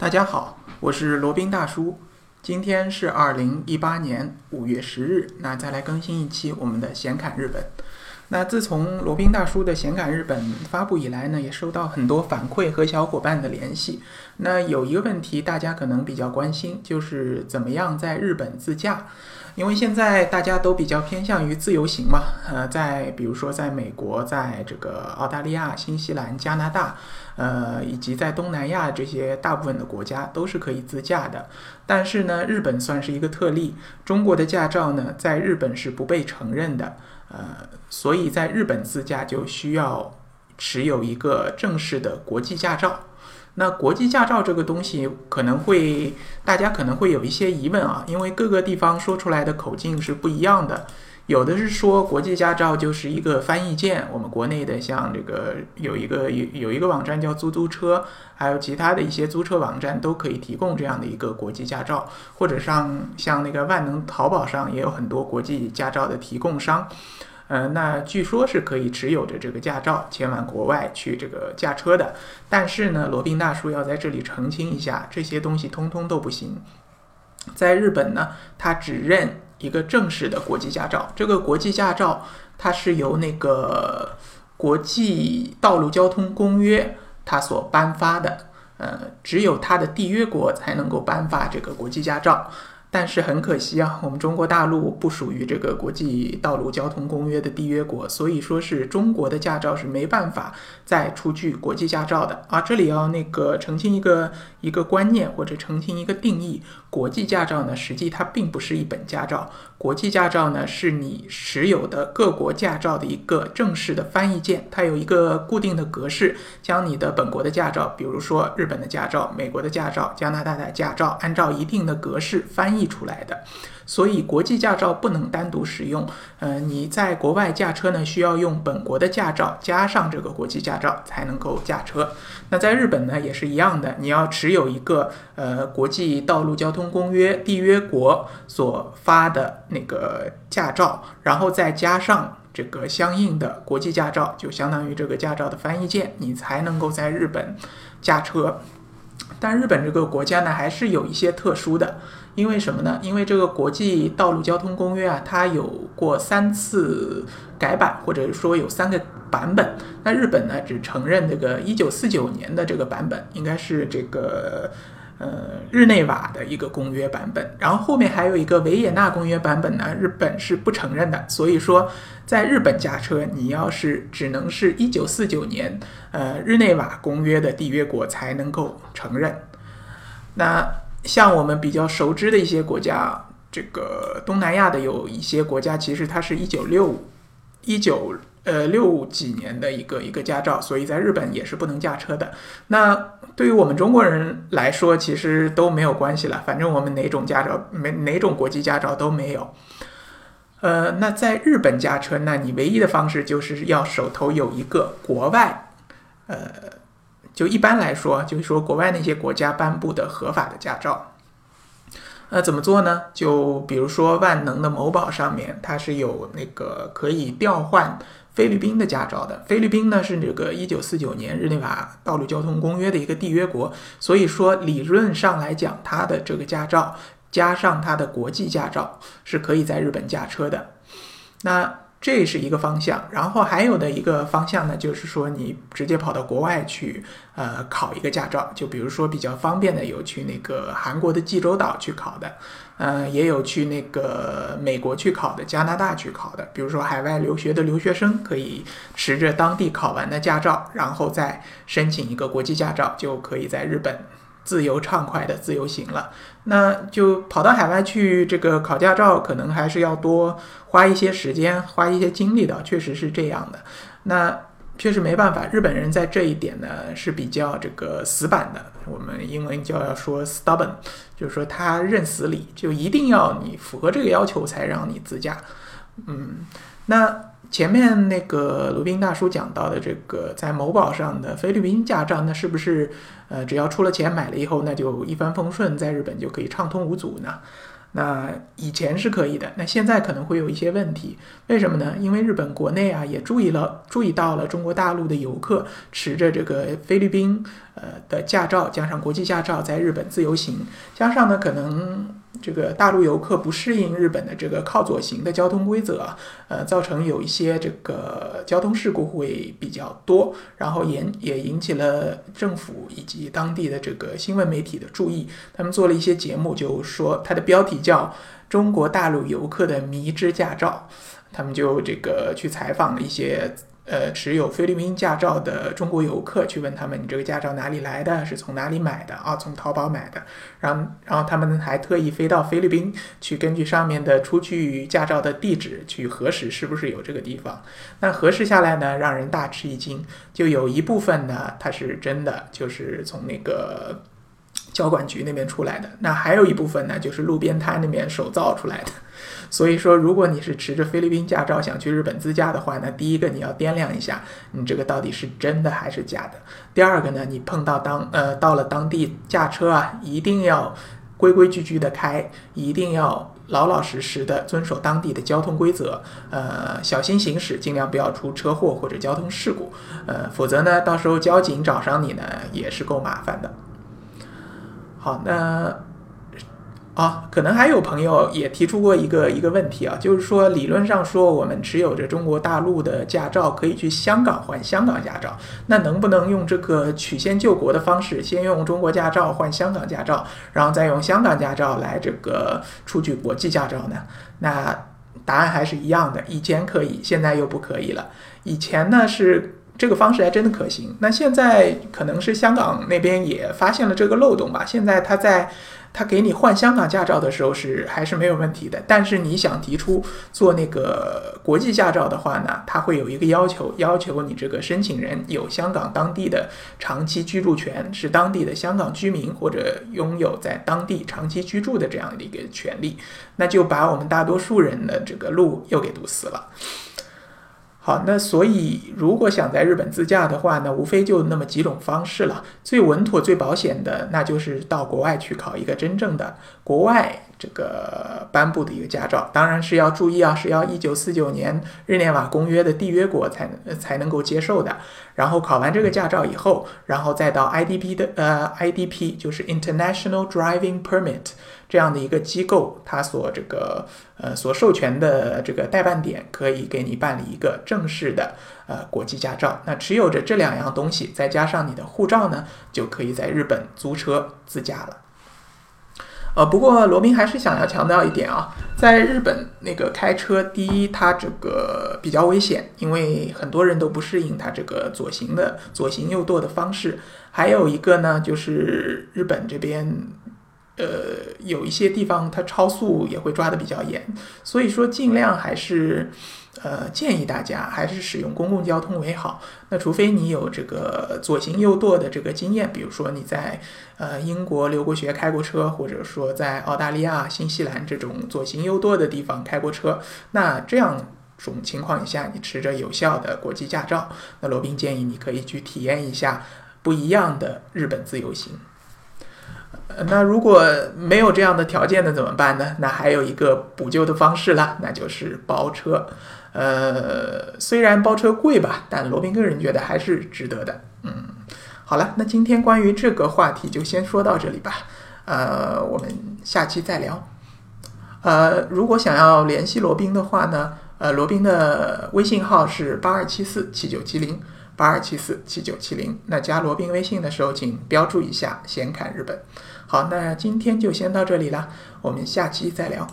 大家好，我是罗宾大叔。今天是二零一八年五月十日，那再来更新一期我们的闲侃日本。那自从罗宾大叔的闲侃日本发布以来呢，也收到很多反馈和小伙伴的联系。那有一个问题，大家可能比较关心，就是怎么样在日本自驾。因为现在大家都比较偏向于自由行嘛，呃，在比如说在美国，在这个澳大利亚、新西兰、加拿大，呃，以及在东南亚这些大部分的国家都是可以自驾的。但是呢，日本算是一个特例，中国的驾照呢在日本是不被承认的，呃，所以在日本自驾就需要持有一个正式的国际驾照。那国际驾照这个东西可能会，大家可能会有一些疑问啊，因为各个地方说出来的口径是不一样的。有的是说国际驾照就是一个翻译件，我们国内的像这个有一个有有一个网站叫租租车，还有其他的一些租车网站都可以提供这样的一个国际驾照，或者上像那个万能淘宝上也有很多国际驾照的提供商。呃，那据说是可以持有着这个驾照前往国外去这个驾车的，但是呢，罗宾大叔要在这里澄清一下，这些东西通通都不行。在日本呢，他只认一个正式的国际驾照，这个国际驾照它是由那个国际道路交通公约它所颁发的，呃，只有它的缔约国才能够颁发这个国际驾照。但是很可惜啊，我们中国大陆不属于这个国际道路交通公约的缔约国，所以说是中国的驾照是没办法再出具国际驾照的啊。这里要那个澄清一个一个观念或者澄清一个定义，国际驾照呢，实际它并不是一本驾照，国际驾照呢是你持有的各国驾照的一个正式的翻译件，它有一个固定的格式，将你的本国的驾照，比如说日本的驾照、美国的驾照、加拿大的驾照，按照一定的格式翻译。译出来的，所以国际驾照不能单独使用。呃，你在国外驾车呢，需要用本国的驾照加上这个国际驾照才能够驾车。那在日本呢，也是一样的，你要持有一个呃国际道路交通公约缔约国所发的那个驾照，然后再加上这个相应的国际驾照，就相当于这个驾照的翻译件，你才能够在日本驾车。但日本这个国家呢，还是有一些特殊的。因为什么呢？因为这个国际道路交通公约啊，它有过三次改版，或者说有三个版本。那日本呢，只承认这个一九四九年的这个版本，应该是这个呃日内瓦的一个公约版本。然后后面还有一个维也纳公约版本呢，日本是不承认的。所以说，在日本驾车，你要是只能是一九四九年呃日内瓦公约的缔约国才能够承认。那。像我们比较熟知的一些国家，这个东南亚的有一些国家，其实它是一九六一九呃六几年的一个一个驾照，所以在日本也是不能驾车的。那对于我们中国人来说，其实都没有关系了，反正我们哪种驾照没哪种国际驾照都没有。呃，那在日本驾车，那你唯一的方式就是要手头有一个国外，呃。就一般来说，就是说国外那些国家颁布的合法的驾照，那怎么做呢？就比如说万能的某宝上面，它是有那个可以调换菲律宾的驾照的。菲律宾呢是这个一九四九年日内瓦道路交通公约的一个缔约国，所以说理论上来讲，它的这个驾照加上它的国际驾照是可以在日本驾车的。那这是一个方向，然后还有的一个方向呢，就是说你直接跑到国外去，呃，考一个驾照。就比如说比较方便的，有去那个韩国的济州岛去考的，呃，也有去那个美国去考的，加拿大去考的。比如说海外留学的留学生，可以持着当地考完的驾照，然后再申请一个国际驾照，就可以在日本。自由畅快的自由行了，那就跑到海外去这个考驾照，可能还是要多花一些时间，花一些精力的，确实是这样的。那确实没办法，日本人在这一点呢是比较这个死板的，我们英文叫要说 stubborn，就是说他认死理，就一定要你符合这个要求才让你自驾。嗯，那。前面那个卢宾大叔讲到的这个在某宝上的菲律宾驾照，那是不是呃只要出了钱买了以后，那就一帆风顺，在日本就可以畅通无阻呢？那以前是可以的，那现在可能会有一些问题。为什么呢？因为日本国内啊也注意了，注意到了中国大陆的游客持着这个菲律宾呃的驾照，加上国际驾照在日本自由行，加上呢可能。这个大陆游客不适应日本的这个靠左行的交通规则，呃，造成有一些这个交通事故会比较多，然后也也引起了政府以及当地的这个新闻媒体的注意。他们做了一些节目，就说它的标题叫《中国大陆游客的迷之驾照》，他们就这个去采访了一些。呃，持有菲律宾驾照的中国游客去问他们：“你这个驾照哪里来的？是从哪里买的？”啊，从淘宝买的。然后，然后他们还特意飞到菲律宾去，根据上面的出具驾照的地址去核实是不是有这个地方。那核实下来呢，让人大吃一惊，就有一部分呢，它是真的，就是从那个交管局那边出来的。那还有一部分呢，就是路边摊那边手造出来的。所以说，如果你是持着菲律宾驾照想去日本自驾的话，那第一个你要掂量一下，你这个到底是真的还是假的。第二个呢，你碰到当呃到了当地驾车啊，一定要规规矩矩的开，一定要老老实实的遵守当地的交通规则，呃，小心行驶，尽量不要出车祸或者交通事故，呃，否则呢，到时候交警找上你呢，也是够麻烦的。好，那。啊，可能还有朋友也提出过一个一个问题啊，就是说理论上说我们持有着中国大陆的驾照，可以去香港换香港驾照，那能不能用这个曲线救国的方式，先用中国驾照换香港驾照，然后再用香港驾照来这个出具国际驾照呢？那答案还是一样的，以前可以，现在又不可以了。以前呢是这个方式还真的可行，那现在可能是香港那边也发现了这个漏洞吧，现在他在。他给你换香港驾照的时候是还是没有问题的，但是你想提出做那个国际驾照的话呢，他会有一个要求，要求你这个申请人有香港当地的长期居住权，是当地的香港居民或者拥有在当地长期居住的这样的一个权利，那就把我们大多数人的这个路又给堵死了。好，那所以如果想在日本自驾的话呢，无非就那么几种方式了。最稳妥、最保险的，那就是到国外去考一个真正的国外这个颁布的一个驾照。当然是要注意啊，是要一九四九年日内瓦公约的缔约国才能才能够接受的。然后考完这个驾照以后，然后再到 IDP 的呃 IDP，就是 International Driving Permit。这样的一个机构，它所这个呃所授权的这个代办点，可以给你办理一个正式的呃国际驾照。那持有着这两样东西，再加上你的护照呢，就可以在日本租车自驾了。呃，不过罗宾还是想要强调一点啊，在日本那个开车，第一它这个比较危险，因为很多人都不适应它这个左行的左行右舵的方式。还有一个呢，就是日本这边。呃，有一些地方它超速也会抓的比较严，所以说尽量还是，呃，建议大家还是使用公共交通为好。那除非你有这个左行右舵的这个经验，比如说你在呃英国留过学开过车，或者说在澳大利亚、新西兰这种左行右舵的地方开过车，那这样种情况下，你持着有效的国际驾照，那罗宾建议你可以去体验一下不一样的日本自由行。那如果没有这样的条件呢，怎么办呢？那还有一个补救的方式啦，那就是包车。呃，虽然包车贵吧，但罗宾个人觉得还是值得的。嗯，好了，那今天关于这个话题就先说到这里吧。呃，我们下期再聊。呃，如果想要联系罗宾的话呢，呃，罗宾的微信号是八二七四七九七零。八二七四七九七零，那加罗宾微信的时候，请标注一下“闲侃日本”。好，那今天就先到这里了，我们下期再聊。